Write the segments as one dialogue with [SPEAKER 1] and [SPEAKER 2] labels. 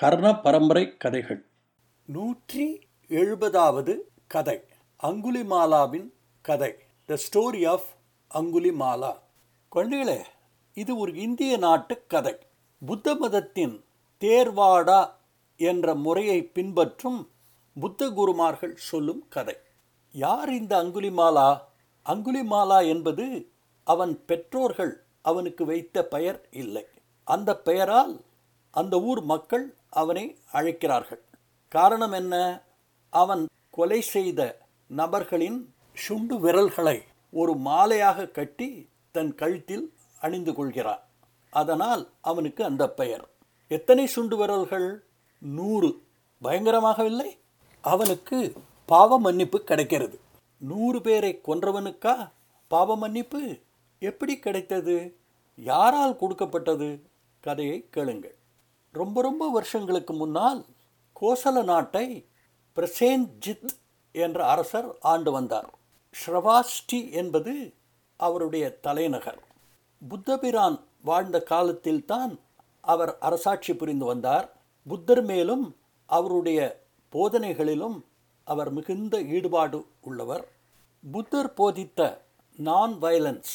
[SPEAKER 1] கர்ண பரம்பரை கதைகள்
[SPEAKER 2] நூற்றி எழுபதாவது கதை அங்குலிமாலாவின் கதை த ஸ்டோரி ஆஃப் அங்குலிமாலா. குழந்தைகளே இது ஒரு இந்திய நாட்டு கதை. புத்த மதத்தின் தேர்வாடா என்ற முறையை பின்பற்றும் புத்த குருமார்கள் சொல்லும் கதை. யார் இந்த அங்குலிமாலா? அங்குலிமாலா என்பது அவன் பெற்றோர்கள் அவனுக்கு வைத்த பெயர் இல்லை. அந்த பெயரால் அந்த ஊர் மக்கள் அவனை அழைக்கிறார்கள். காரணம் என்ன? அவன் கொலை செய்த நபர்களின் சுண்டு விரல்களை ஒரு மாலையாக கட்டி தன் கழுத்தில் அணிந்து கொள்கிறான். அதனால் அவனுக்கு அந்த பெயர். எத்தனை சுண்டு விரல்கள்? நூறு. பயங்கரமாக இல்லை அவனுக்கு பாவ மன்னிப்பு கிடைக்கிறது. நூறு பேரை கொன்றவனுக்கா பாவ மன்னிப்பு? எப்படி கிடைத்தது? யாரால் கொடுக்கப்பட்டது? கதையை கேளுங்கள். ரொம்ப ரொம்ப வருஷங்களுக்கு முன்னால் கோசல நாட்டை பிரசேன்ஜித் என்ற அரசர் ஆண்டு வந்தார். ஸ்ரவாஸ்டி என்பது அவருடைய தலைநகர். புத்தபிரான் வாழ்ந்த காலத்தில்தான் அவர் அரசாட்சி புரிந்து வந்தார். புத்தர் மேலும் அவருடைய போதனைகளிலும் அவர் மிகுந்த ஈடுபாடு உள்ளவர். புத்தர் போதித்த நான் வயலன்ஸ்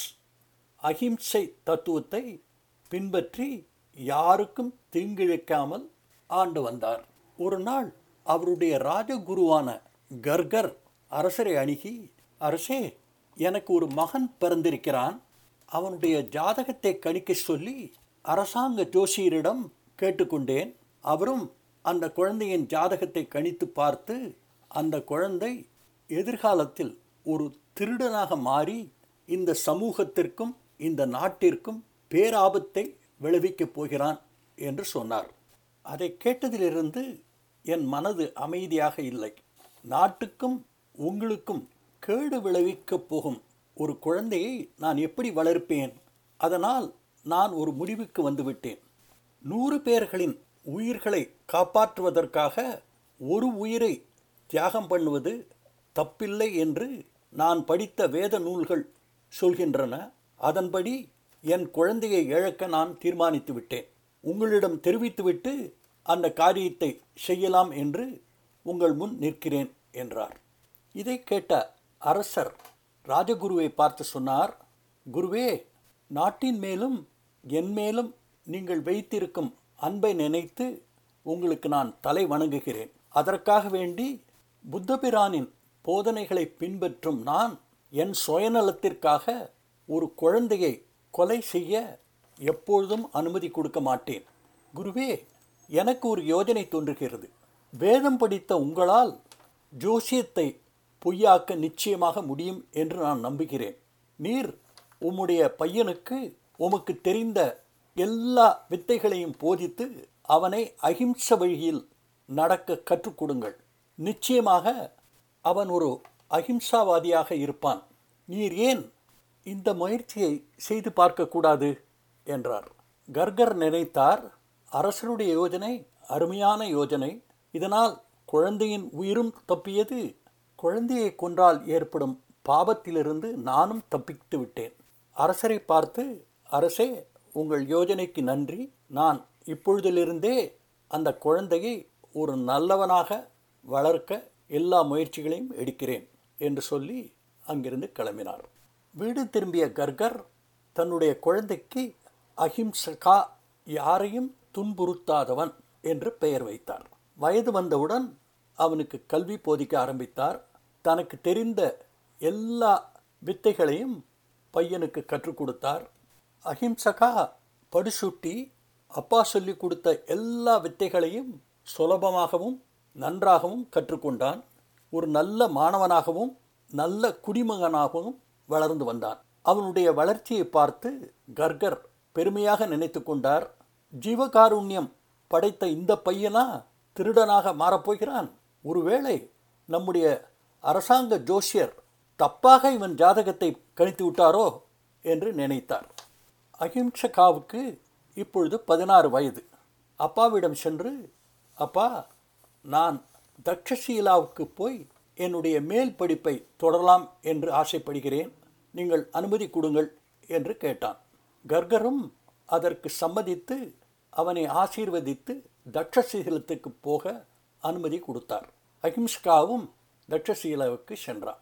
[SPEAKER 2] அஹிம்சை தத்துவத்தை பின்பற்றி யாருக்கும் தீங்கிழைக்காமல் ஆண்டு வந்தார். ஒரு நாள் அவருடைய ராஜகுருவான கர்கர் அரசரை அணுகி அரசே எனக்கு ஒரு மகன் பிறந்திருக்கிறான். அவனுடைய ஜாதகத்தை கணிக்க சொல்லி அரசாங்க ஜோசியரிடம் கேட்டுக்கொண்டேன். அவரும் அந்த குழந்தையின் ஜாதகத்தை கணித்து பார்த்து அந்த குழந்தை எதிர்காலத்தில் ஒரு திருடனாக மாறி இந்த சமூகத்திற்கும் இந்த நாட்டிற்கும் பேராபத்தை விளைவிக்கப் போகிறான் என்று சொன்னார். அதை கேட்டதிலிருந்து என் மனது அமைதியாக இல்லை. நாட்டுக்கும் உங்களுக்கும் கேடு விளைவிக்கப் போகும் ஒரு குழந்தையை நான் எப்படி வளர்ப்பேன்? அதனால் நான் ஒரு முடிவுக்கு வந்துவிட்டேன். நூறு பேர்களின் உயிர்களை காப்பாற்றுவதற்காக ஒரு உயிரை தியாகம் பண்ணுவது தப்பில்லை என்று நான் படித்த வேத நூல்கள் சொல்கின்றன. அதன்படி என் குழந்தையை இழக்க நான் தீர்மானித்து விட்டேன். உங்களிடம் தெரிவித்துவிட்டு அந்த காரியத்தை செய்யலாம் என்று உங்கள் முன் நிற்கிறேன் என்றார். இதை கேட்ட அரசர் ராஜகுருவை பார்த்து சொன்னார் குருவே நாட்டின் மேலும் என் மேலும் நீங்கள் வைத்திருக்கும் அன்பை நினைத்து உங்களுக்கு நான் தலை வணங்குகிறேன். அதற்காக வேண்டி புத்தபிரானின் போதனைகளை பின்பற்றும் நான் என் சுயநலத்திற்காக ஒரு குழந்தையை கொலை செய்ய எப்பொழுதும் அனுமதி கொடுக்க மாட்டேன். குருவே எனக்கு ஒரு யோஜனை தோன்றுகிறது. வேதம் படித்த உங்களால் ஜோசியத்தை பொய்யாக்க நிச்சயமாக முடியும் என்று நான் நம்புகிறேன். நீர் உம்முடைய பையனுக்கு உமக்கு தெரிந்த எல்லா வித்தைகளையும் போதித்து அவனை அகிம்ச வழியில் நடக்க கற்றுக் கொடுங்கள். நிச்சயமாக அவன் ஒரு அகிம்சாவாதியாக இருப்பான். நீர் ஏன் இந்த முயற்சியை செய்து பார்க்கக்கூடாது என்றார். கர்கர் நினைத்தார் அரசருடைய யோஜனை அருமையான யோஜனை. இதனால் குழந்தையின் உயிரும் தப்பியது. குழந்தையை கொன்றால் ஏற்படும் பாபத்திலிருந்து நானும் தப்பித்து விட்டேன். அரசரை பார்த்து அரசே உங்கள் யோஜனைக்கு நன்றி. நான் இப்பொழுதிலிருந்தே அந்த குழந்தையை ஒரு நல்லவனாக வளர்க்க எல்லா முயற்சிகளையும் எடுக்கிறேன் என்று சொல்லி அங்கிருந்து கிளம்பினார். வீடு திரும்பிய கர்கர் தன்னுடைய குழந்தைக்கு அஹிம்சகா யாரையும் துன்புறுத்தாதவன் என்று பெயர் வைத்தார். வயது வந்தவுடன் அவனுக்கு கல்வி போதிக்க ஆரம்பித்தார். தனக்கு தெரிந்த எல்லா வித்தைகளையும் பையனுக்கு கற்றுக் கொடுத்தார். அஹிம்சகா படுசுட்டி அப்பா சொல்லி கொடுத்த எல்லா வித்தைகளையும் சுலபமாகவும் நன்றாகவும் கற்றுக்கொண்டான் ஒரு நல்ல மாணவனாகவும் நல்ல குடிமகனாகவும் வளர்ந்து வந்தான். அவனுடைய வளர்ச்சியை பார்த்து கர்கர் பெருமையாக நினைத்து கொண்டார். ஜீவகாருண்யம் படைத்த இந்த பையனா திருடனாக மாறப்போகிறான். ஒருவேளை நம்முடைய அரசாங்க ஜோஷியர் தப்பாக இவன் ஜாதகத்தை கணித்து விட்டாரோ? என்று நினைத்தார். அஹிம்சகாவுக்கு இப்பொழுது பதினாறு வயது. அப்பாவிடம் சென்று அப்பா நான் தக்ஷசீலாவுக்கு போய் என்னுடைய மேல் படிப்பை தொடரலாம் என்று ஆசைப்படுகிறேன். நீங்கள் அனுமதி கொடுங்கள் என்று கேட்டான். கர்கரும் அதற்கு சம்மதித்து அவனை ஆசீர்வதித்து தட்சசீலத்துக்கு போக அனுமதி கொடுத்தார். அகிம்ஸ்காவும் தட்சசீலாவுக்கு சென்றான்.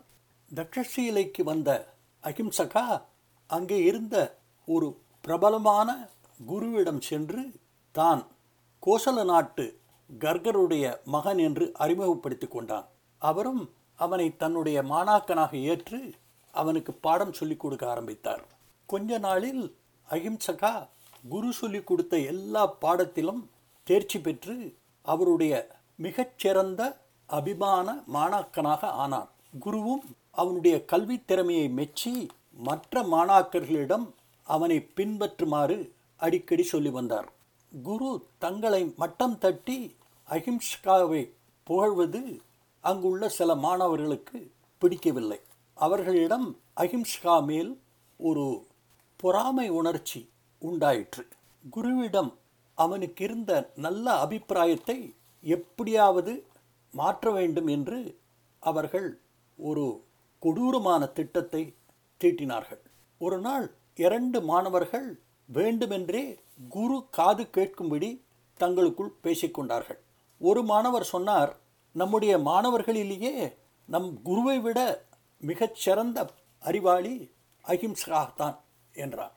[SPEAKER 2] தட்சசீலைக்கு வந்த அஹிம்சகா அங்கே இருந்த ஒரு பிரபலமான குருவிடம் சென்று தான் கோசல நாட்டு கர்கருடைய மகன் என்று அறிமுகப்படுத்திக் கொண்டான். அவரும் அவனை தன்னுடைய மாணாக்கனாக ஏற்று அவனுக்கு பாடம் சொல்லிக் கொடுக்க ஆரம்பித்தார். கொஞ்ச நாளில் அஹிம்சகா குரு சொல்லிக் கொடுத்த எல்லா பாடத்திலும் தேர்ச்சி பெற்று அவருடைய மிகச்சிறந்த அபிமான மாணாக்கனாக ஆனான். குருவும் அவனுடைய கல்வி திறமையை மெச்சி மற்ற மாணாக்கர்களிடம் அவனை பின்பற்றுமாறு அடிக்கடி சொல்லி வந்தார். குரு தங்களை மட்டம் தட்டி அஹிம்சகாவை புகழ்வது அங்குள்ள சில மாணவர்களுக்கு பிடிக்கவில்லை. அவர்களிடம் அஹிம்சகா மேல் ஒரு பொறாமை உணர்ச்சி உண்டாயிற்று. குருவிடம் அவனுக்கு இருந்த நல்ல அபிப்பிராயத்தை எப்படியாவது மாற்ற வேண்டும் என்று அவர்கள் ஒரு கொடூரமான திட்டத்தை தீட்டினார்கள். ஒரு நாள் இரண்டு மாணவர்கள் வேண்டுமென்றே குரு காது கேட்கும்படி தங்களுக்குள் பேசிக்கொண்டார்கள். ஒரு மாணவர் சொன்னார் நம்முடைய மாணவர்களிலேயே நம் குருவை விட மிகச்சிறந்த அறிவாளி அஹிம்சகாத்தான் என்றான்.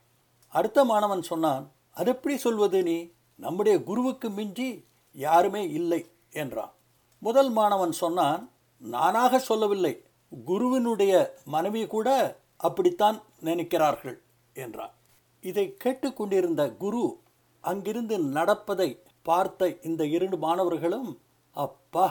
[SPEAKER 2] அடுத்த மாணவன் சொன்னான் அது எப்படி சொல்வது நீ? நம்முடைய குருவுக்கு மிஞ்சி யாருமே இல்லை என்றான். முதல் மாணவன் சொன்னான் நானாக சொல்லவில்லை. குருவினுடைய மனைவி கூட அப்படித்தான் நினைக்கிறார்கள் என்றான். இதை கேட்டுக்கொண்டிருந்த குரு அங்கிருந்து நடப்பதை பார்த்த இந்த இரண்டு மாணவர்களும் அப்பா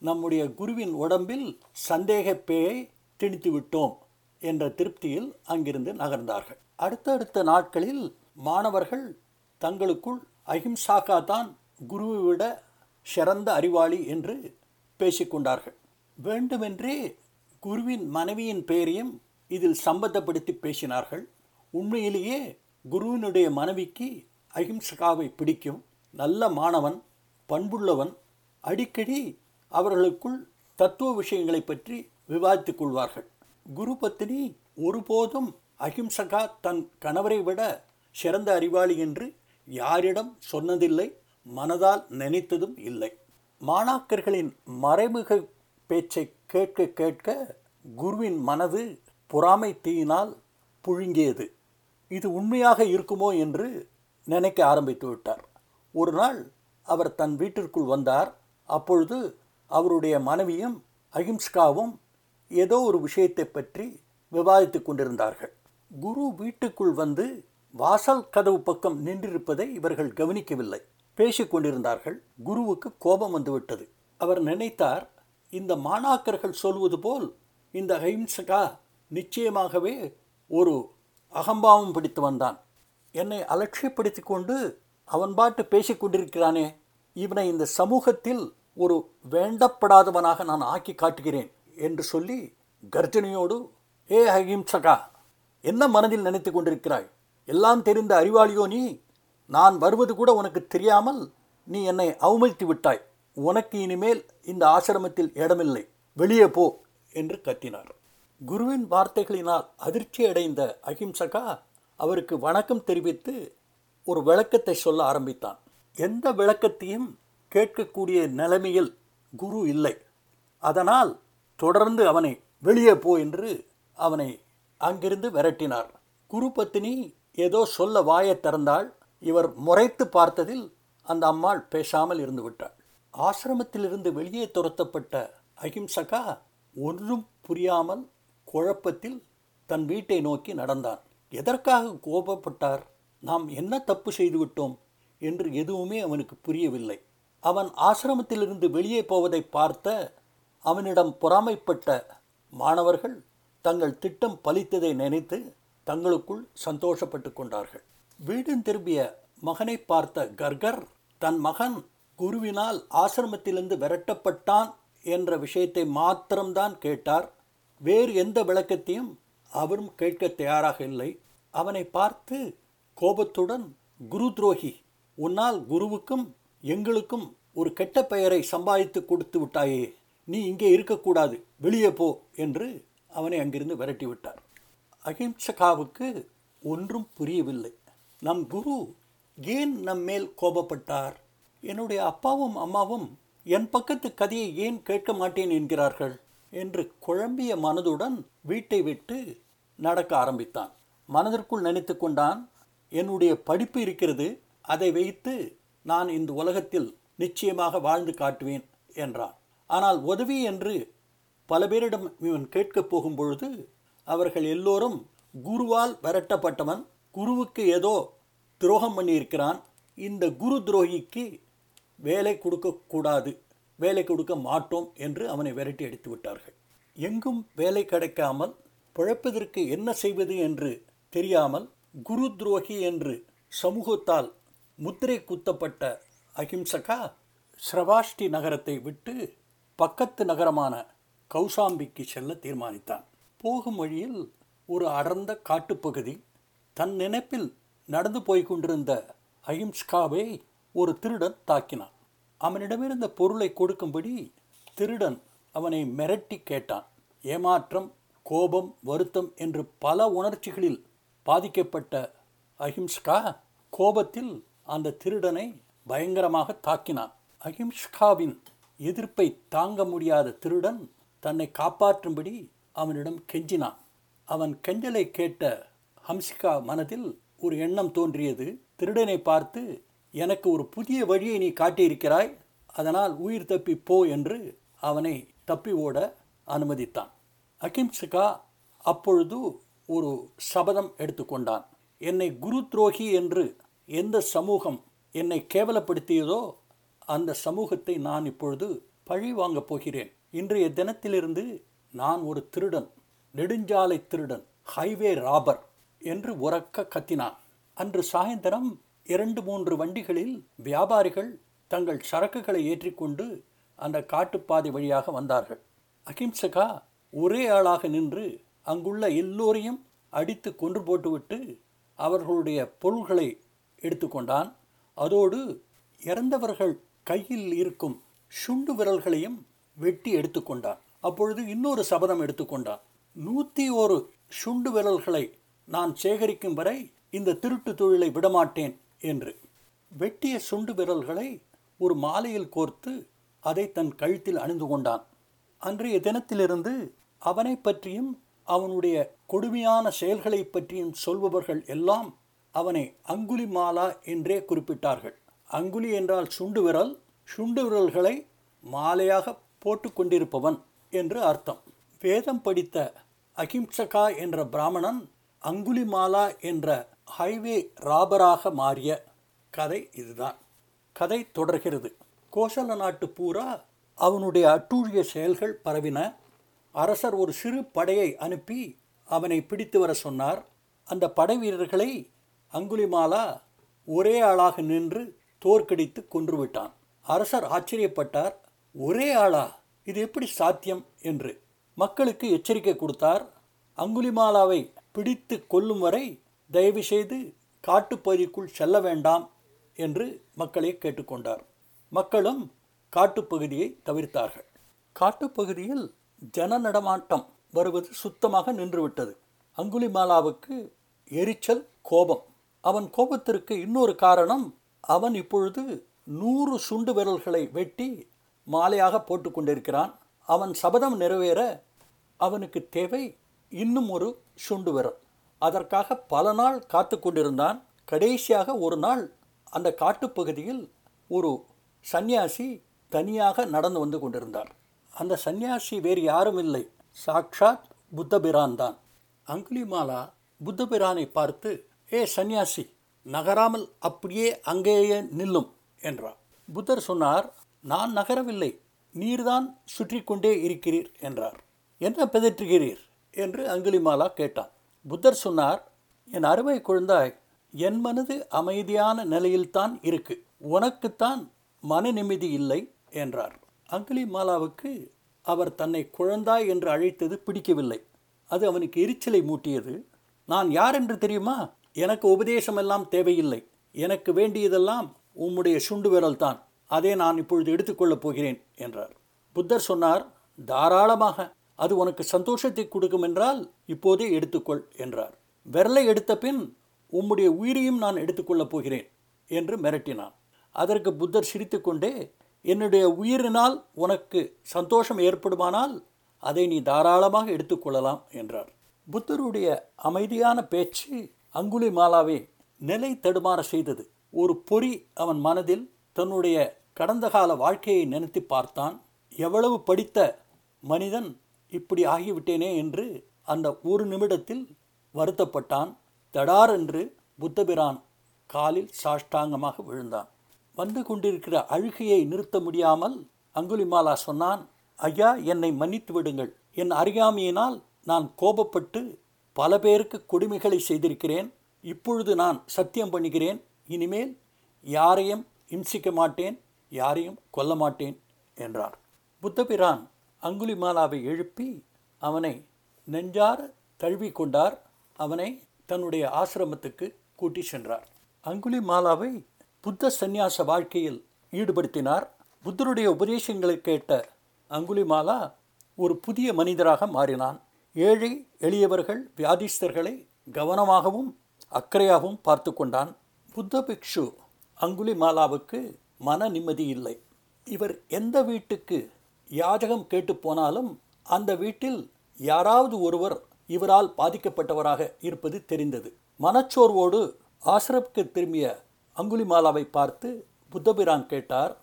[SPEAKER 2] நம்முடைய குருவின் உடம்பில் சந்தேகப்பேயை திணித்து விட்டோம் என்ற திருப்தியில் அங்கிருந்து நகர்ந்தார்கள். அடுத்தடுத்த நாட்களில் மாணவர்கள் தங்களுக்குள் அஹிம்சாகா தான் குருவை விட சிறந்த அறிவாளி என்று பேசிக்கொண்டார்கள். வேண்டுமென்றே குருவின் மனைவியின் பெயரையும் இதில் சம்பந்தப்படுத்தி பேசினார்கள். உண்மையிலேயே குருவினுடைய மனைவிக்கு அஹிம்சகாவை பிடிக்கும் நல்ல மாணவன் பண்புள்ளவன் அடிக்கடி அவர்களுக்குள் தத்துவ விஷயங்களை பற்றி விவாதித்துக் கொள்வார்கள். குரு பத்தினி ஒருபோதும் அஹிம்சகா தன் கணவரை விட சிறந்த அறிவாளி என்று யாரிடம் சொன்னதில்லை மனதால் நினைத்ததும் இல்லை. மாணாக்கர்களின் மறைமுக பேச்சை கேட்க கேட்க குருவின் மனது பொறாமை தீயினால் புழுங்கியது. இது உண்மையாக இருக்குமோ என்று நினைக்க ஆரம்பித்து விட்டார். ஒரு நாள் அவர் தன் வீட்டிற்குள் வந்தார். அப்பொழுது அவருடைய மனைவியும் அஹிம்ஸ்காவும் ஏதோ ஒரு விஷயத்தை பற்றி விவாதித்துக் கொண்டிருந்தார்கள். குரு வீட்டுக்குள் வந்து வாசல் கதவு பக்கம் நின்றிருப்பதை இவர்கள் கவனிக்கவில்லை. பேசிக்கொண்டிருந்தார்கள் குருவுக்கு கோபம் வந்துவிட்டது. அவர் நினைத்தார் இந்த மாணாக்கர்கள் சொல்வது போல் இந்த அஹிம்சகா நிச்சயமாகவே ஒரு அகம்பாவம் பிடித்து வந்தான். என்னை அலட்சியப்படுத்தி கொண்டு அவன் பாட்டு பேசிக்கொண்டிருக்கிறானே இவனை இந்த சமூகத்தில் ஒரு வேண்டப்படாதவனாக நான் ஆக்கி காட்டுகிறேன் என்று சொல்லி கர்ஜனையோடு ஏ அஹிம்சகா என்ன மனதில் நினைத்து கொண்டிருக்கிறாய்? எல்லாம் தெரிந்த அறிவாளியோ நீ? நான் வருவது கூட உனக்கு தெரியாமல் நீ என்னை அவமதித்து விட்டாய். உனக்கு இனிமேல் இந்த ஆசிரமத்தில் இடமில்லை. வெளியே போ என்று கத்தினார். குருவின் வார்த்தைகளினால் அதிர்ச்சி அடைந்த அஹிம்சகா அவருக்கு வணக்கம் தெரிவித்து ஒரு விளக்கத்தை சொல்ல ஆரம்பித்தான். எந்த விளக்கத்தையும் கேட்கக்கூடிய நிலைமையில் குரு இல்லை. அதனால் தொடர்ந்து அவனை வெளியே போ என்று அவனை அங்கிருந்து விரட்டினார். குரு பத்தினி ஏதோ சொல்ல வாயை திறந்தாள். இவர் முறைத்து பார்த்ததில் அந்த அம்மாள் பேசாமல் இருந்து விட்டாள். ஆசிரமத்திலிருந்து வெளியே துரத்தப்பட்ட அஹிம்சகா ஒன்றும் புரியாமல் குழப்பத்தில் தன் வீட்டை நோக்கி நடந்தான். எதற்காக கோபப்பட்டார்? நாம் என்ன தப்பு செய்துவிட்டோம் என்று எதுவுமே அவனுக்கு புரியவில்லை. அவன் ஆசிரமத்திலிருந்து வெளியே போவதை பார்த்த அவனிடம் பொறாமைப்பட்ட மாணவர்கள் தங்கள் திட்டம் பலித்ததை நினைத்து தங்களுக்குள் சந்தோஷப்பட்டு கொண்டார்கள். வீடும் திரும்பிய மகனை பார்த்த கர்கர் தன் மகன் குருவினால் ஆசிரமத்திலிருந்து விரட்டப்பட்டான் என்ற விஷயத்தை மாத்திரம்தான் கேட்டார். வேறு எந்த விளக்கத்தையும் அவரும் கேட்க தயாராக இல்லை. அவனை பார்த்து கோபத்துடன் குரு துரோகி உன்னால் குருவுக்கும் எங்களுக்கும் ஒரு கெட்ட பெயரை சம்பாதித்து கொடுத்து விட்டாயே நீ இங்கே இருக்கக்கூடாது வெளியே போ என்று அவனை அங்கிருந்து விரட்டி விட்டார். அஹிம்சகாவுக்கு ஒன்றும் புரியவில்லை. நம் குரு ஏன் நம்மேல் கோபப்பட்டார்? என்னுடைய அப்பாவும் அம்மாவும் என் பக்கத்து கதையை ஏன் கேட்க மாட்டேன் என்கிறார்கள்? என்று குழம்பிய மனதுடன் வீட்டை விட்டு நடக்க ஆரம்பித்தான். மனதிற்குள் நினைத்து கொண்டான் என்னுடைய படிப்பு இருக்கிறது அதை வைத்து நான் இந்த உலகத்தில் நிச்சயமாக வாழ்ந்து காட்டுவேன் என்றான். ஆனால் உதவி என்று பல பேரிடம் இவன் கேட்கப் போகும் பொழுது அவர்கள் எல்லோரும் குருவால் விரட்டப்பட்டவன் குருவுக்கு ஏதோ துரோகம் பண்ணியிருக்கிறான். இந்த குரு துரோகிக்கு வேலை கொடுக்கக்கூடாது வேலை கொடுக்க மாட்டோம் என்று அவனை விரட்டி அடித்து விட்டார்கள். எங்கும் வேலை கிடைக்காமல் பிழைப்பதற்கு என்ன செய்வது என்று தெரியாமல் குரு துரோகி என்று சமூகத்தால் முத்திரை குத்தப்பட்ட அஹிம்சகா ஸ்ரவாஷ்டி நகரத்தை விட்டு பக்கத்து நகரமான கௌசாம்பிக்கு செல்ல தீர்மானித்தான். போகும் வழியில் ஒரு அடர்ந்த காட்டுப்பகுதி தன் நினைப்பில் நடந்து போய் கொண்டிருந்த அஹிம்ஸ்காவை ஒரு திருடன் தாக்கினான். அவனிடமிருந்த பொருளை கொடுக்கும்படி திருடன் அவனை மிரட்டி கேட்டான். ஏமாற்றம் கோபம் வருத்தம் என்று பல உணர்ச்சிகளில் பாதிக்கப்பட்ட அஹிம்ஸ்கா கோபத்தில் அந்த திருடனை பயங்கரமாக தாக்கினான். அஹிம்ஷ்காவின் எதிர்ப்பை தாங்க முடியாத திருடன் தன்னை காப்பாற்றும்படி அவனிடம் கெஞ்சினான். அவன் கெஞ்சலை கேட்ட ஹம்சிகா மனதில் ஒரு எண்ணம் தோன்றியது. திருடனை பார்த்து எனக்கு ஒரு புதிய வழியை நீ காட்டியிருக்கிறாய். அதனால் உயிர் தப்பி போ என்று அவனை தப்பி ஓட அனுமதித்தான். அகிம்சிகா அப்பொழுது ஒரு சபதம் எடுத்துக்கொண்டான். என்னை குரு துரோகி என்று எந்த சமூகம் என்னை கேவலப்படுத்தியதோ அந்த சமூகத்தை நான் இப்பொழுது பழி வாங்கப் போகிறேன். இன்றைய தினத்திலிருந்து நான் ஒரு திருடன் நெடுஞ்சாலை திருடன் ஹைவே ராபர் என்று உறக்க கத்தினான். அன்று சாயந்தரம் இரண்டு மூன்று வண்டிகளில் வியாபாரிகள் தங்கள் சரக்குகளை ஏற்றிக்கொண்டு அந்த காட்டுப்பாதை வழியாக வந்தார்கள். அகிம்சகா ஒரே ஆளாக நின்று அங்குள்ள எல்லோரையும் அடித்து கொன்று போட்டுவிட்டு அவர்களுடைய பொருள்களை எடுத்துக்கொண்டான். அதோடு இறந்தவர்கள் கையில் இருக்கும் சுண்டு விரல்களையும் வெட்டி எடுத்துக்கொண்டான். அப்பொழுது இன்னொரு சபதம் எடுத்துக்கொண்டான். நூற்றி ஒரு சுண்டு விரல்களை நான் சேகரிக்கும் வரை இந்த திருட்டு தொழிலை விடமாட்டேன் என்று. வெட்டிய சுண்டு விரல்களை ஒரு மாலையில் கோர்த்து அதை தன் கழுத்தில் அணிந்து கொண்டான். அன்றைய தினத்திலிருந்து அவனை பற்றியும் அவனுடைய கொடுமையான செயல்களை பற்றியும் சொல்பவர்கள் எல்லாம் அவனை அங்குலி மாலா என்றே குறிப்பிட்டார்கள். அங்குலி என்றால் சுண்டு விரல் சுண்டு விரல்களை மாலையாக போட்டு கொண்டிருப்பவன் என்று அர்த்தம். வேதம் படித்த அகிம்சகா என்ற பிராமணன் அங்குலிமாலா என்ற ஹைவே ராபராக மாறிய கதை இதுதான். கதை தொடர்கிறது. கோசல நாட்டு பூரா அவனுடைய அட்டூழிய செயல்கள் பரவின. அரசர் ஒரு சிறு படையை அனுப்பி அவனை பிடித்து வர சொன்னார். அந்த படை வீரர்களை அங்குலிமாலா ஒரே ஆளாக நின்று தோற்கடித்து கொன்றுவிட்டான். அரசர் ஆச்சரியப்பட்டார் ஒரே ஆளா? இது எப்படி சாத்தியம்? என்று. மக்களுக்கு எச்சரிக்கை கொடுத்தார் அங்குலிமாலாவை பிடித்து கொல்லும் வரை தயவு செய்து காட்டுப்பகுதிக்குள் செல்ல வேண்டாம் என்று மக்களை கேட்டுக்கொண்டார். மக்களும் காட்டுப்பகுதியை தவிர்த்தார்கள். காட்டுப்பகுதியில் ஜன நடமாட்டம் வருவது சுத்தமாக நின்றுவிட்டது. அங்குலிமாலாவுக்கு எரிச்சல் கோபம். அவன் கோபத்திற்கு இன்னொரு காரணம் அவன் இப்பொழுது நூறு சுண்டு விரல்களை வெட்டி மாலையாக போட்டுக்கொண்டிருக்கிறான் அவன் சபதம் நிறைவேற அவனுக்கு தேவை இன்னும் ஒரு சுண்டு விரல். அதற்காக பல நாள் காத்து கொண்டிருந்தான். கடைசியாக ஒரு நாள் அந்த காட்டுப்பகுதியில் ஒரு சந்நியாசி தனியாக நடந்து வந்து கொண்டிருந்தார். அந்த சந்நியாசி வேறு யாரும் இல்லை. சாக்ஷாத் புத்தபிரான் தான். அங்குலிமாலா புத்தபிரானை பார்த்து ஏ சந்நியாசி நகராமல் அப்படியே அங்கேயே நில்லும் என்றார். புத்தர் சொன்னார் நான் நகரவில்லை நீர்தான் சுற்றி கொண்டே இருக்கிறீர் என்றார். என்ன பிதற்றுகிறீர்? என்று அங்குலிமாலா கேட்டான். புத்தர் சொன்னார் என் அருமை குழந்தாய் என் மனது அமைதியான நிலையில்தான் இருக்கு உனக்குத்தான் மன நிம்மதி இல்லை என்றார். அங்குலிமாலாவுக்கு அவர் தன்னை குழந்தாய் என்று அழைத்தது பிடிக்கவில்லை. அது அவனுக்கு எரிச்சலை மூட்டியது. நான் யார் என்று தெரியுமா? எனக்கு உபதேசமெல்லாம் தேவையில்லை. எனக்கு வேண்டியதெல்லாம் உம்முடைய சுண்டு விரல் தான் அதை நான் இப்பொழுது எடுத்துக்கொள்ளப் போகிறேன் என்றார். புத்தர் சொன்னார் தாராளமாக. அது உனக்கு சந்தோஷத்தை கொடுக்கும் என்றால் இப்போதே எடுத்துக்கொள் என்றார். விரலை எடுத்த பின் உம்முடைய உயிரையும் நான் எடுத்துக்கொள்ளப் போகிறேன் என்று மிரட்டினான். அதற்கு புத்தர் சிரித்துக்கொண்டே என்னுடைய உயிரினால் உனக்கு சந்தோஷம் ஏற்படுமானால் அதை நீ தாராளமாக எடுத்துக்கொள்ளலாம் என்றார். புத்தருடைய அமைதியான பேச்சு அங்குலி மாலாவை நிலை தடுமாற செய்தது. ஒரு பொறி அவன் மனதில் தன்னுடைய கடந்த கால வாழ்க்கையை நினைத்து பார்த்தான். எவ்வளவு படித்த மனிதன் இப்படி ஆகிவிட்டேனே என்று அந்த ஒரு நிமிடத்தில் வருத்தப்பட்டான். தடார் என்று புத்தபிரான் காலில் சாஷ்டாங்கமாக விழுந்தான். வந்து கொண்டிருக்கிற அழுகையை நிறுத்த முடியாமல் அங்குலிமாலா சொன்னான் ஐயா என்னை மன்னித்து விடுங்கள். என் அறியாமையினால் நான் கோபப்பட்டு பல பேருக்கு கொடுமைகளை செய்திருக்கிறேன். இப்பொழுது நான் சத்தியம் பண்ணுகிறேன். இனிமேல் யாரையும் இம்சிக்க மாட்டேன். யாரையும் கொல்ல மாட்டேன் என்றார். புத்தபிரான் அங்குலிமாலாவை எழுப்பி அவனை நெஞ்சார தழுவி கொண்டார். அவனை தன்னுடைய ஆசிரமத்துக்கு கூட்டி சென்றார். அங்குலிமாலாவை புத்த சந்நியாச வாழ்க்கையில் ஈடுபடுத்தினார். புத்தருடைய உபதேசங்களை கேட்ட அங்குலிமாலா ஒரு புதிய மனிதராக மாறினான். ஏழை எளியவர்கள் வியாதிஸ்தர்களை கவனமாகவும் அக்கறையாகவும் பார்த்து கொண்டான் புத்த பிக்ஷு. அங்குலிமாலாவுக்கு மன நிம்மதி இல்லை. இவர் எந்த வீட்டுக்கு யாஜகம் கேட்டு போனாலும் அந்த வீட்டில் யாராவது ஒருவர் இவரால் பாதிக்கப்பட்டவராக இருப்பது தெரிந்தது. மனச்சோர்வோடு ஆசிரப்புக்கு திரும்பிய அங்குலிமாலாவை பார்த்து புத்தபிரான் கேட்டார்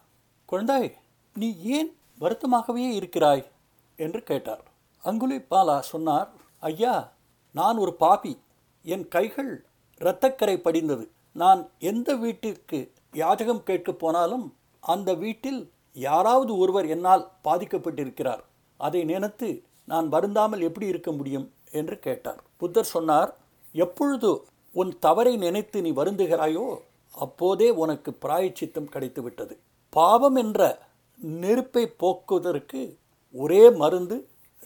[SPEAKER 2] குழந்தாய் நீ ஏன் வருத்தமாகவே இருக்கிறாய்? என்று கேட்டார். அங்குலிமாலா சொன்னார் ஐயா நான் ஒரு பாபி. என் கைகள் இரத்தக்கரை படிந்தது. நான் எந்த வீட்டிற்கு யாஜகம் கேட்க போனாலும் அந்த வீட்டில் யாராவது ஒருவர் என்னால் பாதிக்கப்பட்டிருக்கிறார். அதை நினைத்து நான் வருந்தாமல் எப்படி இருக்க முடியும்? என்று கேட்டார். புத்தர் சொன்னார் எப்பொழுது உன் தவறை நினைத்து நீ வருந்துகிறாயோ அப்போதே உனக்கு பிராயச்சித்தம் கிடைத்துவிட்டது. பாவம் என்ற நெருப்பை போக்குவதற்கு ஒரே மருந்து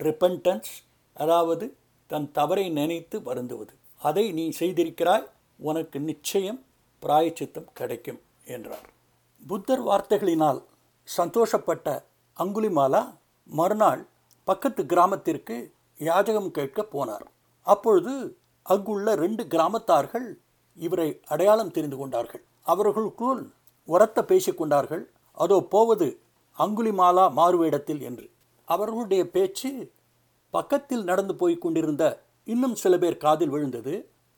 [SPEAKER 2] ரிப்பன்டன்ஸ் அதாவது தன் தவறை நினைத்து வருந்துவது. அதை நீ செய்திருக்கிறாய் உனக்கு நிச்சயம் பிராயச்சித்தம் கிடைக்கும் என்றார். புத்தர் வார்த்தைகளினால் சந்தோஷப்பட்ட அங்குலிமாலா மறுநாள் பக்கத்து கிராமத்திற்கு யாஜகம் கேட்க போனார். அப்பொழுது அங்குள்ள ரெண்டு கிராமத்தார்கள் இவரை அடையாளம் தெரிந்து கொண்டார்கள். அவர்களுக்குள் உரத்த பேசிக்கொண்டார்கள் அதோ போவது அங்குலிமாலா மாறுவேடத்தில் என்று. அவர்களுடைய பேச்சு பக்கத்தில் நடந்து போய் கொண்டிருந்த இன்னும் சில பேர் காதில் விழுந்தது.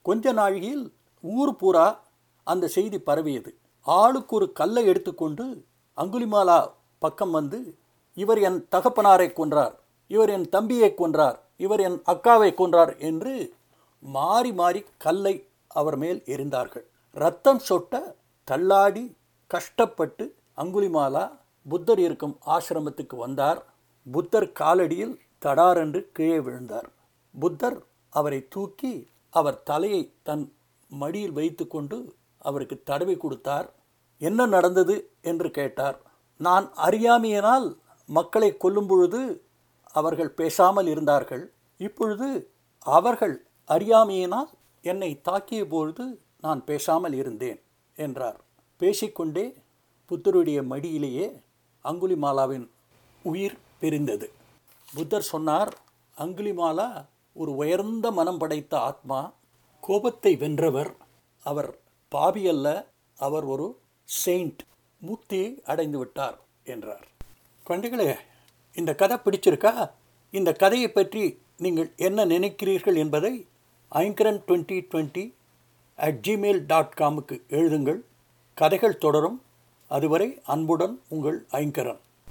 [SPEAKER 2] கொஞ்ச நாழிகையில் ஊர் பூரா அந்த செய்தி பரவியது. ஆளுக்கு ஒரு கல்லை எடுத்துக்கொண்டு அங்குலிமாலா பக்கம் வந்து இவர் என் தகப்பனாரை கொன்றார் இவர் என் தம்பியை கொன்றார் இவர் என் அக்காவை கொன்றார் என்று மாறி மாறி கல்லை அவர் மேல் எரிந்தார்கள் ரத்தம் சொட்ட தள்ளாடி கஷ்டப்பட்டு அங்குலிமாலா புத்தர் இருக்கும் ஆசிரமத்துக்கு வந்தார். புத்தர் காலடியில் தடாரென்று கீழே விழுந்தார். புத்தர் அவரை தூக்கி அவர் தலையை தன் மடியில் வைத்துக்கொண்டு அவருக்கு தடவி கொடுத்தார். என்ன நடந்தது என்று கேட்டார். நான் அறியாமையினால் மக்களை கொல்லும் பொழுது அவர்கள் பேசாமல் இருந்தார்கள். இப்பொழுது அவர்கள் அறியாமையினால் என்னை தாக்கிய பொழுது நான் பேசாமல் இருந்தேன் என்றார். பேசிக்கொண்டே புத்தருடைய மடியிலேயே அங்குலிமாலாவின் உயிர் பிரிந்தது. புத்தர் சொன்னார் அங்குலிமாலா ஒரு உயர்ந்த மனம் படைத்த ஆத்மா கோபத்தை வென்றவர். அவர் பாவி அல்ல அவர் ஒரு செயிண்ட் முக்தியை அடைந்து விட்டார் என்றார். குழந்தைகளே இந்த கதை பிடிச்சிருக்கா? இந்த கதையை பற்றி நீங்கள் என்ன நினைக்கிறீர்கள் என்பதை Aingaran twenty twenty at Gmail dot காமுக்கு எழுதுங்கள். கதைகள் தொடரும். அதுவரை அன்புடன் உங்கள் ஐங்கரன்.